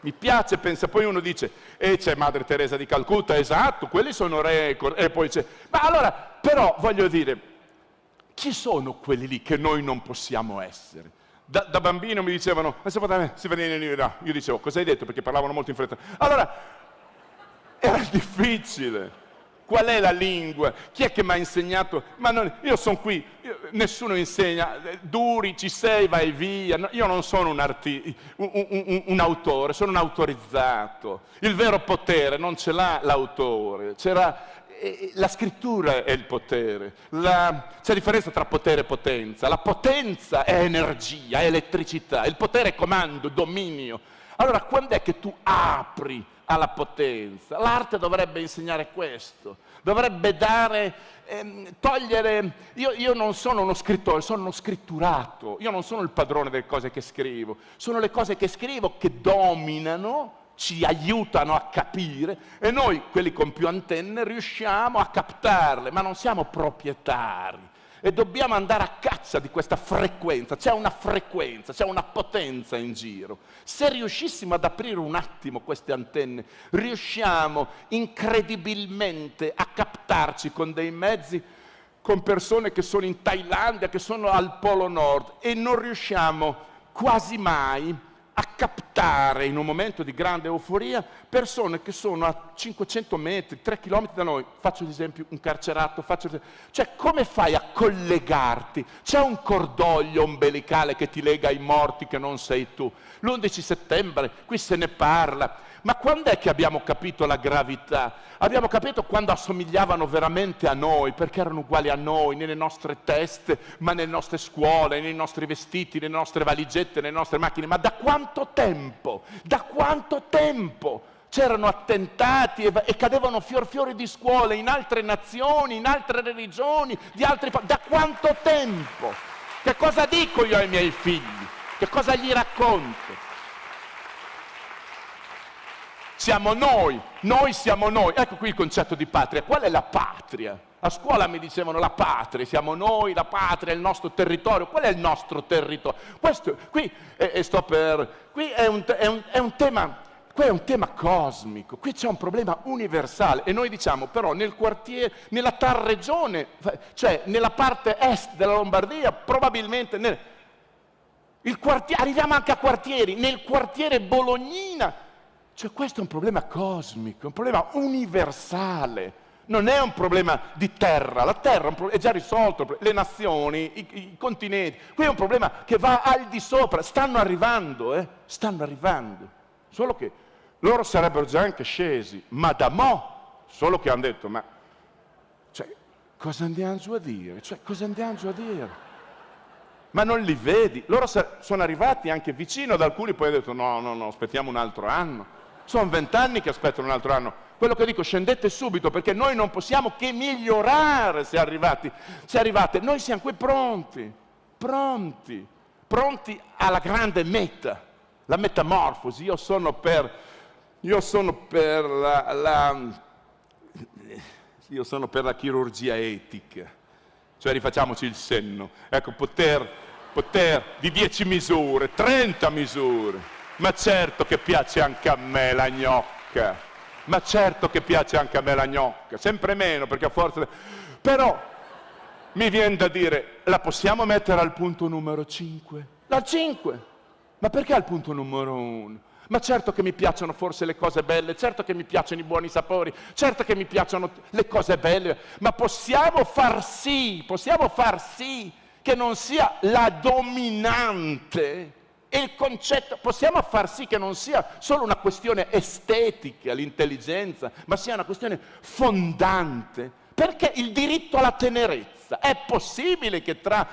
Mi piace, pensa, poi uno dice, e c'è Madre Teresa di Calcutta, esatto, quelli sono record, e poi c'è, ma allora, però voglio dire, chi sono quelli lì che noi non possiamo essere? Da, da bambino mi dicevano, ma se potete, si venire là. Io dicevo, cosa hai detto? Perché parlavano molto in fretta. Allora, era difficile. Qual è la lingua? Chi è che mi ha insegnato? Ma non, io sono qui, io, nessuno insegna, duri, ci sei, vai via. io non sono un, arti, un, un, un, autore, sono un autorizzato. Il vero potere non ce l'ha l'autore, c'era la scrittura è il potere, la, c'è differenza tra potere e potenza, la potenza è energia, è elettricità, il potere è comando, dominio. Allora quando è che tu apri alla potenza? L'arte dovrebbe insegnare questo, dovrebbe dare, ehm, togliere, io, io non sono uno scrittore, sono uno scritturato, io non sono il padrone delle cose che scrivo, sono le cose che scrivo che dominano ci aiutano a capire e noi, quelli con più antenne, riusciamo a captarle, ma non siamo proprietari. E dobbiamo andare a caccia di questa frequenza, c'è una frequenza, c'è una potenza in giro. Se riuscissimo ad aprire un attimo queste antenne, riusciamo incredibilmente a captarci con dei mezzi, con persone che sono in Thailandia, che sono al Polo Nord e non riusciamo quasi mai a captare in un momento di grande euforia persone che sono a 500 metri, 3 km da noi, faccio l'esempio un carcerato, faccio cioè come fai a collegarti? C'è un cordoglio ombelicale che ti lega ai morti che non sei tu. L'11 settembre, qui se ne parla, ma quando è che abbiamo capito la gravità? Abbiamo capito quando assomigliavano veramente a noi, perché erano uguali a noi, nelle nostre teste, ma nelle nostre scuole, nei nostri vestiti, nelle nostre valigette, nelle nostre macchine. Ma da quanto tempo? Da quanto tempo? C'erano attentati e, e cadevano fior fiori di scuole in altre nazioni, in altre religioni, di altri... Da quanto tempo? Che cosa dico io ai miei figli? Che cosa gli racconto? Siamo noi, noi siamo noi. Ecco qui il concetto di patria. Qual è la patria? A scuola mi dicevano la patria, siamo noi, la patria, il nostro territorio. Qual è il nostro territorio? Questo qui, e, e sto per, qui è un, è, un, è un tema Qui è un tema cosmico, qui c'è un problema universale e noi diciamo però nel quartiere, nella tal regione, cioè nella parte est della Lombardia, probabilmente nel, quartiere, arriviamo anche a quartieri, nel quartiere Bolognina cioè questo è un problema cosmico, un problema universale, non è un problema di terra, la terra è già risolto, le nazioni, i, i, continenti, qui è un problema che va al di sopra, stanno arrivando, eh? stanno arrivando, solo che loro sarebbero già anche scesi, ma da mo', solo che hanno detto, ma cioè, cosa andiamo giù a dire? Cioè, cosa andiamo giù a dire? Ma non li vedi? Loro sono arrivati anche vicino ad alcuni, poi hanno detto no, no, no, aspettiamo un altro anno. Sono vent'anni che aspettano un altro anno. Quello che dico, scendete subito perché noi non possiamo che migliorare se, arrivati, se arrivate. Noi siamo qui pronti, pronti, pronti alla grande meta, la metamorfosi. Io sono per, io sono per la, la, io sono per la chirurgia etica, cioè rifacciamoci il senno. Ecco, poter, poter di 10 misure, 30 misure ma certo che piace anche a me la gnocca, ma certo che piace anche a me la gnocca, sempre meno perché a forza... Però mi viene da dire, la possiamo mettere al punto numero 5? La 5? Ma perché al punto numero 1? Ma certo che mi piacciono forse le cose belle, certo che mi piacciono i buoni sapori, certo che mi piacciono le cose belle, ma possiamo far sì, possiamo far sì che non sia la dominante il concetto, possiamo far sì che non sia solo una questione estetica, l'intelligenza, ma sia una questione fondante, perché il diritto alla tenerezza tenerezza. È possibile che tra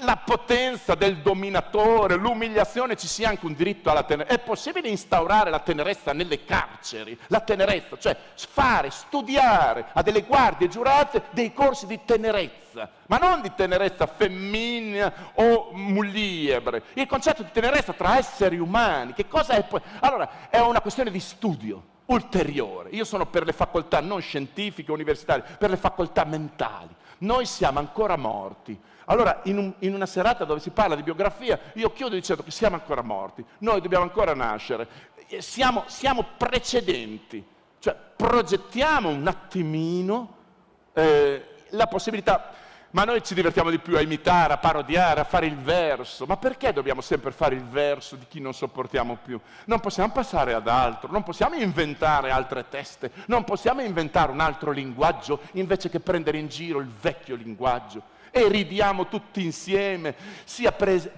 la potenza del dominatore, l'umiliazione ci sia anche un diritto alla tenerezza? È possibile instaurare la tenerezza nelle carceri? La tenerezza, cioè fare, studiare a delle guardie giurate dei corsi di tenerezza, ma non di tenerezza femminile o mulliebre. Il concetto di tenerezza tra esseri umani, che cosa è? Allora, è una questione di studio ulteriore. Io sono per le facoltà non scientifiche, universitarie, per le facoltà mentali. Noi siamo ancora morti. Allora, in, un, in, una serata dove si parla di biografia, io chiudo dicendo che siamo ancora morti, noi dobbiamo ancora nascere, siamo, siamo precedenti, cioè progettiamo un attimino eh, la possibilità ma noi ci divertiamo di più a imitare, a parodiare, a fare il verso. Ma perché dobbiamo sempre fare il verso di chi non sopportiamo più? Non possiamo passare ad altro, non possiamo inventare altre teste, non possiamo inventare un altro linguaggio invece che prendere in giro il vecchio linguaggio. E ridiamo tutti insieme, sia prese,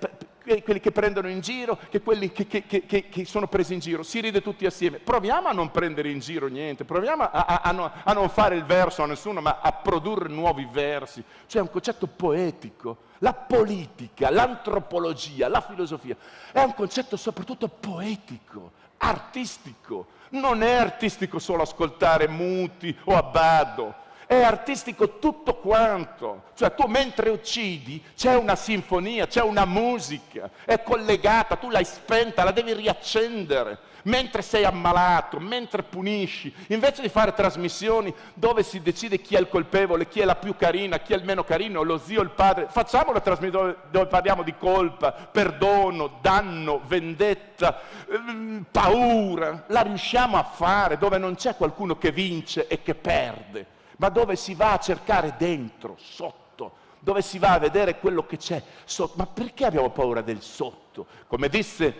quelli che prendono in giro che quelli che, che, che, che, sono presi in giro. Si ride tutti assieme. Proviamo a non prendere in giro niente, proviamo a, a, a, no, a non fare il verso a nessuno, ma a produrre nuovi versi. Cioè un concetto poetico. La politica, l'antropologia, la filosofia è un concetto soprattutto poetico, artistico. Non è artistico solo ascoltare muti o abbado è artistico tutto quanto. Cioè tu mentre uccidi c'è una sinfonia, c'è una musica, è collegata, tu l'hai spenta, la devi riaccendere. Mentre sei ammalato, mentre punisci, invece di fare trasmissioni dove si decide chi è il colpevole, chi è la più carina, chi è il meno carino, lo zio, il padre, facciamo una trasmissione dove parliamo di colpa, perdono, danno, vendetta, ehm, paura. La riusciamo a fare dove non c'è qualcuno che vince e che perde ma dove si va a cercare dentro, sotto, dove si va a vedere quello che c'è sotto. Ma perché abbiamo paura del sotto? Come disse,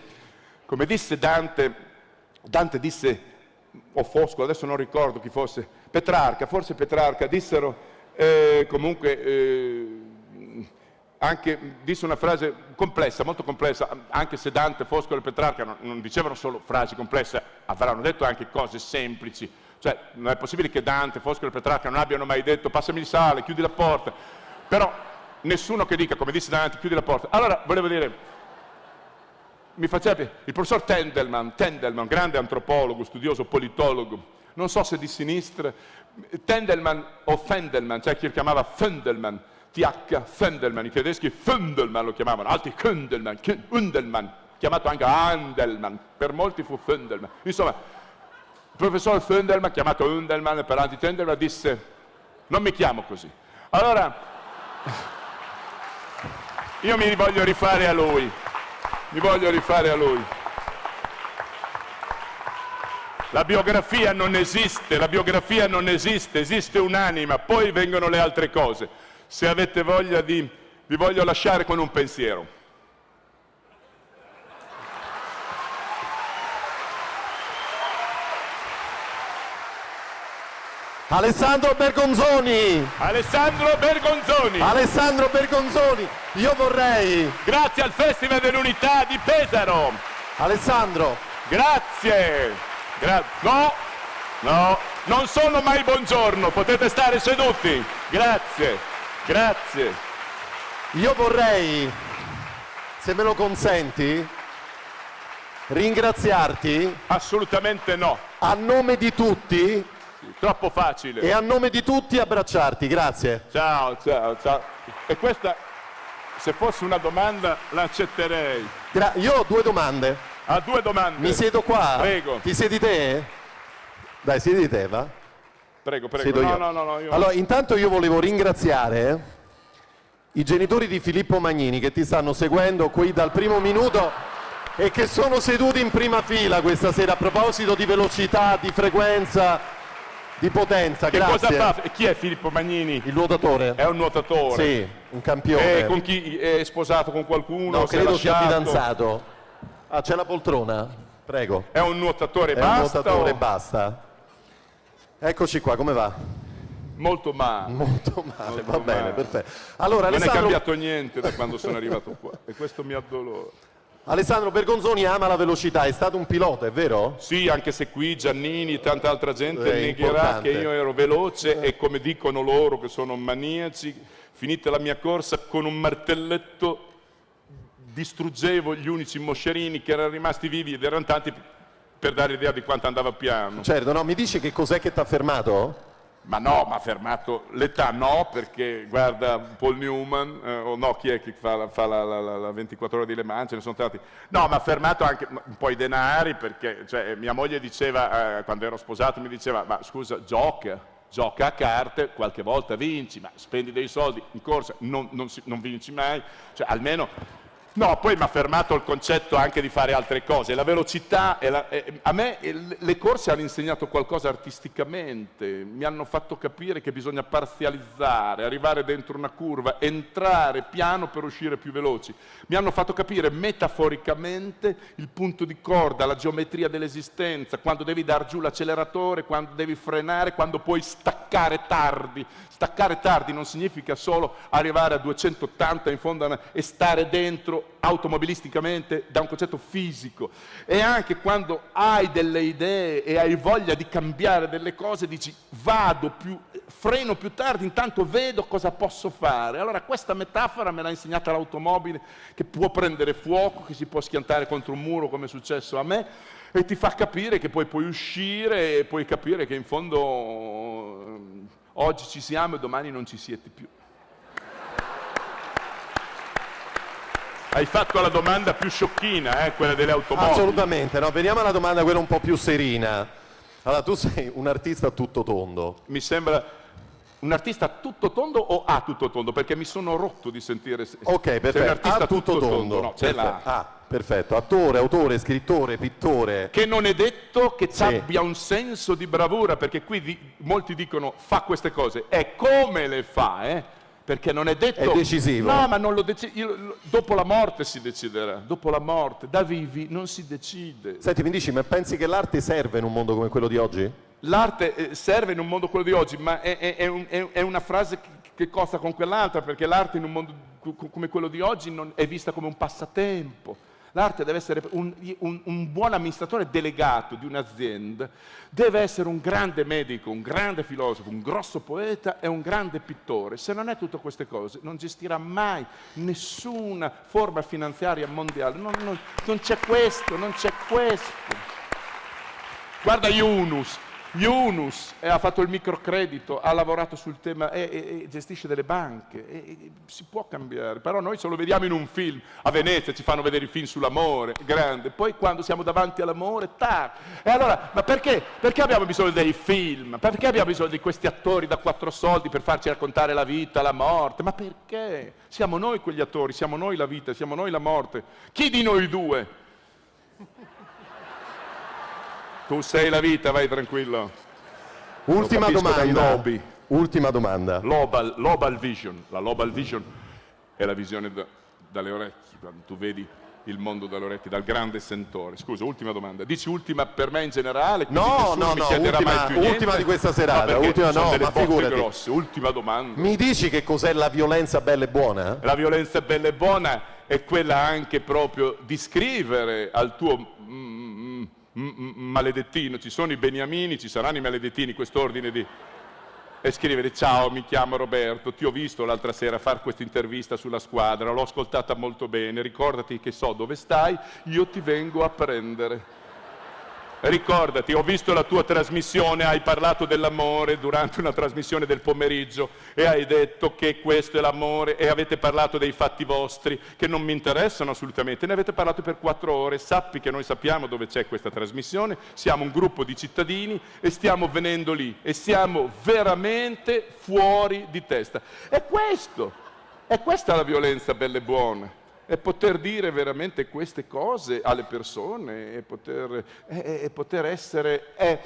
come disse Dante, Dante disse, o Fosco, adesso non ricordo chi fosse, Petrarca, forse Petrarca, dissero eh, comunque... Eh, anche, disse una frase complessa, molto complessa, anche se Dante, Foscolo e Petrarca non, non dicevano solo frasi complesse, avranno detto anche cose semplici, cioè, non è possibile che Dante, Foscolo e Petrarca non abbiano mai detto passami il sale, chiudi la porta. Però nessuno che dica, come disse Dante, chiudi la porta. Allora, volevo dire, mi faceva il professor Tendelman, Tendelman, grande antropologo, studioso, politologo, non so se di sinistra, Tendelman o Fendelman, cioè chi lo chiamava Fendelman, TH Fendelman, i tedeschi Fendelman lo chiamavano, altri Kundelman, Undelman, chiamato anche Handelman, per molti fu Fendelman. Insomma, professor Thunderman, chiamato Hundelman per anti-Thunderman, disse non mi chiamo così. Allora, io mi voglio rifare a lui, mi voglio rifare a lui. La biografia non esiste, la biografia non esiste, esiste un'anima, poi vengono le altre cose. Se avete voglia di, vi voglio lasciare con un pensiero.
Alessandro Bergonzoni.
Alessandro Bergonzoni.
Alessandro Bergonzoni. Io vorrei.
Grazie al Festival dell'Unità di Pesaro.
Alessandro.
Grazie. Gra- no, no, non sono mai buongiorno, potete stare seduti. Grazie, grazie.
Io vorrei, se me lo consenti, ringraziarti.
Assolutamente no.
A nome di tutti
troppo facile.
E a nome di tutti abbracciarti, grazie.
Ciao, ciao, ciao. E questa, se fosse una domanda, l'accetterei.
Gra- io ho due domande.
Ha due domande.
Mi siedo qua?
Prego.
Ti siedi te? Dai, siedi te, va?
Prego, prego.
No, no, no, no, io... Allora, intanto io volevo ringraziare i genitori di Filippo Magnini che ti stanno seguendo qui dal primo minuto e che sono seduti in prima fila questa sera a proposito di velocità, di frequenza di potenza,
che
grazie.
cosa fa? Chi è Filippo Magnini?
Il nuotatore.
È un nuotatore.
Sì, un campione.
E con chi è sposato con qualcuno?
No, credo sia fidanzato. Ah, c'è la poltrona? Prego.
È un nuotatore,
è
basta?
Un nuotatore, o... basta. Eccoci qua, come va?
Molto male.
Molto male, Molto va male. bene, perfetto. Allora,
non
Alessandro...
è cambiato niente da quando sono arrivato qua e questo mi addolora.
Alessandro Bergonzoni ama la velocità, è stato un pilota, è vero?
Sì, anche se qui Giannini e tanta altra gente negherà che io ero veloce e come dicono loro che sono maniaci, finita la mia corsa, con un martelletto distruggevo gli unici moscerini che erano rimasti vivi ed erano tanti per dare idea di quanto andava piano.
Certo, no, mi dici che cos'è che ti ha fermato?
Ma no, mi ha fermato l'età, no, perché guarda Paul Newman, eh, o no, chi è che fa, fa la, la, la, la, 24 ore di Le Mans, ce ne sono tanti. No, mi ha fermato anche un po' i denari, perché cioè, mia moglie diceva, eh, quando ero sposato, mi diceva, ma scusa, gioca, gioca a carte, qualche volta vinci, ma spendi dei soldi in corsa, non, non, non vinci mai, cioè almeno No, poi mi ha fermato il concetto anche di fare altre cose. La velocità, la, eh, a me eh, le corse hanno insegnato qualcosa artisticamente, mi hanno fatto capire che bisogna parzializzare, arrivare dentro una curva, entrare piano per uscire più veloci. Mi hanno fatto capire metaforicamente il punto di corda, la geometria dell'esistenza, quando devi dar giù l'acceleratore, quando devi frenare, quando puoi staccare tardi. Staccare tardi non significa solo arrivare a 280 in fondo e stare dentro automobilisticamente da un concetto fisico e anche quando hai delle idee e hai voglia di cambiare delle cose dici vado più, freno più tardi, intanto vedo cosa posso fare. Allora questa metafora me l'ha insegnata l'automobile che può prendere fuoco, che si può schiantare contro un muro come è successo a me e ti fa capire che poi puoi uscire e puoi capire che in fondo oggi ci siamo e domani non ci siete più. Hai fatto la domanda più sciocchina, eh, quella delle automobili.
Assolutamente, no? veniamo alla domanda quella un po' più serina. Allora, tu sei un artista a tutto tondo.
Mi sembra un artista tutto tondo o a tutto tondo? Perché mi sono rotto di sentire...
Ok, perfetto. Sei un artista a tutto, tutto tondo. tondo. No,
c'è
la... Ah, perfetto. Attore, autore, scrittore, pittore.
Che non è detto che sì. abbia un senso di bravura, perché qui di... molti dicono fa queste cose. È come le fa, eh? perché non è detto...
È decisivo.
No, ma non lo decido. Dopo la morte si deciderà, dopo la morte. Da vivi non si decide.
Senti, mi dici, ma pensi che l'arte serve in un mondo come quello di oggi?
L'arte eh, serve in un mondo quello di oggi, ma è, è, è, è una frase che, costa con quell'altra, perché l'arte in un mondo come quello di oggi è vista come un passatempo L'arte deve essere un, un, un, buon amministratore delegato di un'azienda, deve essere un grande medico, un grande filosofo, un grosso poeta e un grande pittore. Se non è tutte queste cose, non gestirà mai nessuna forma finanziaria mondiale. Non, non, non c'è questo, non c'è questo. Guarda Yunus, Yunus ha fatto il microcredito, ha lavorato sul tema e, e, e gestisce delle banche, e, si può cambiare, però noi se lo vediamo in un film, a Venezia ci fanno vedere i film sull'amore, grande, poi quando siamo davanti all'amore, tac. E allora, ma perché? Perché abbiamo bisogno dei film? Perché abbiamo bisogno di questi attori da quattro soldi per farci raccontare la vita, la morte? Ma perché? Siamo noi quegli attori, siamo noi la vita, siamo noi la morte. Chi di noi due? Tu sei la vita, vai tranquillo.
Ultima domanda. Ultima domanda.
Global, global, Vision. La Global Vision è la visione da, dalle orecchie, quando tu vedi il mondo dalle orecchie, dal grande sentore. Scusa, ultima domanda. Dici ultima per me in generale?
No, no, no, ultima, ultima, di questa serata. No, ultima, no, ma figurati.
Grosse. Ultima domanda.
Mi dici che cos'è la violenza bella e buona?
La violenza bella e buona è quella anche proprio di scrivere al tuo... Maledettino, ci sono i beniamini, ci saranno i maledettini, quest'ordine di... E scrivere ciao, mi chiamo Roberto, ti ho visto l'altra sera fare questa intervista sulla squadra, l'ho ascoltata molto bene, ricordati che so dove stai, io ti vengo a prendere. Ricordati, ho visto la tua trasmissione, hai parlato dell'amore durante una trasmissione del pomeriggio e hai detto che questo è l'amore e avete parlato dei fatti vostri che non mi interessano assolutamente, ne avete parlato per quattro ore, sappi che noi sappiamo dove c'è questa trasmissione, siamo un gruppo di cittadini e stiamo venendo lì e siamo veramente fuori di testa. È questo, è questa la violenza bella e buona e poter dire veramente queste cose alle persone e poter, e, e poter essere, è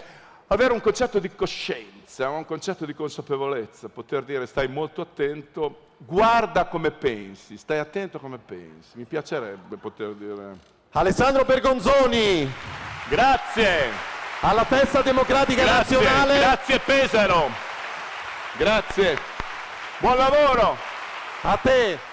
avere un concetto di coscienza, un concetto di consapevolezza, poter dire stai molto attento, guarda come pensi, stai attento come pensi. Mi piacerebbe poter dire.
Alessandro Bergonzoni.
Grazie.
Alla festa democratica
grazie,
nazionale.
Grazie Pesaro. Grazie. Buon lavoro.
A te.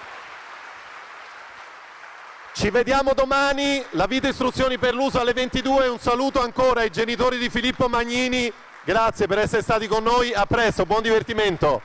Ci vediamo domani, la vita istruzioni per l'uso alle 22, un saluto ancora ai genitori di Filippo Magnini, grazie per essere stati con noi, a presto, buon divertimento.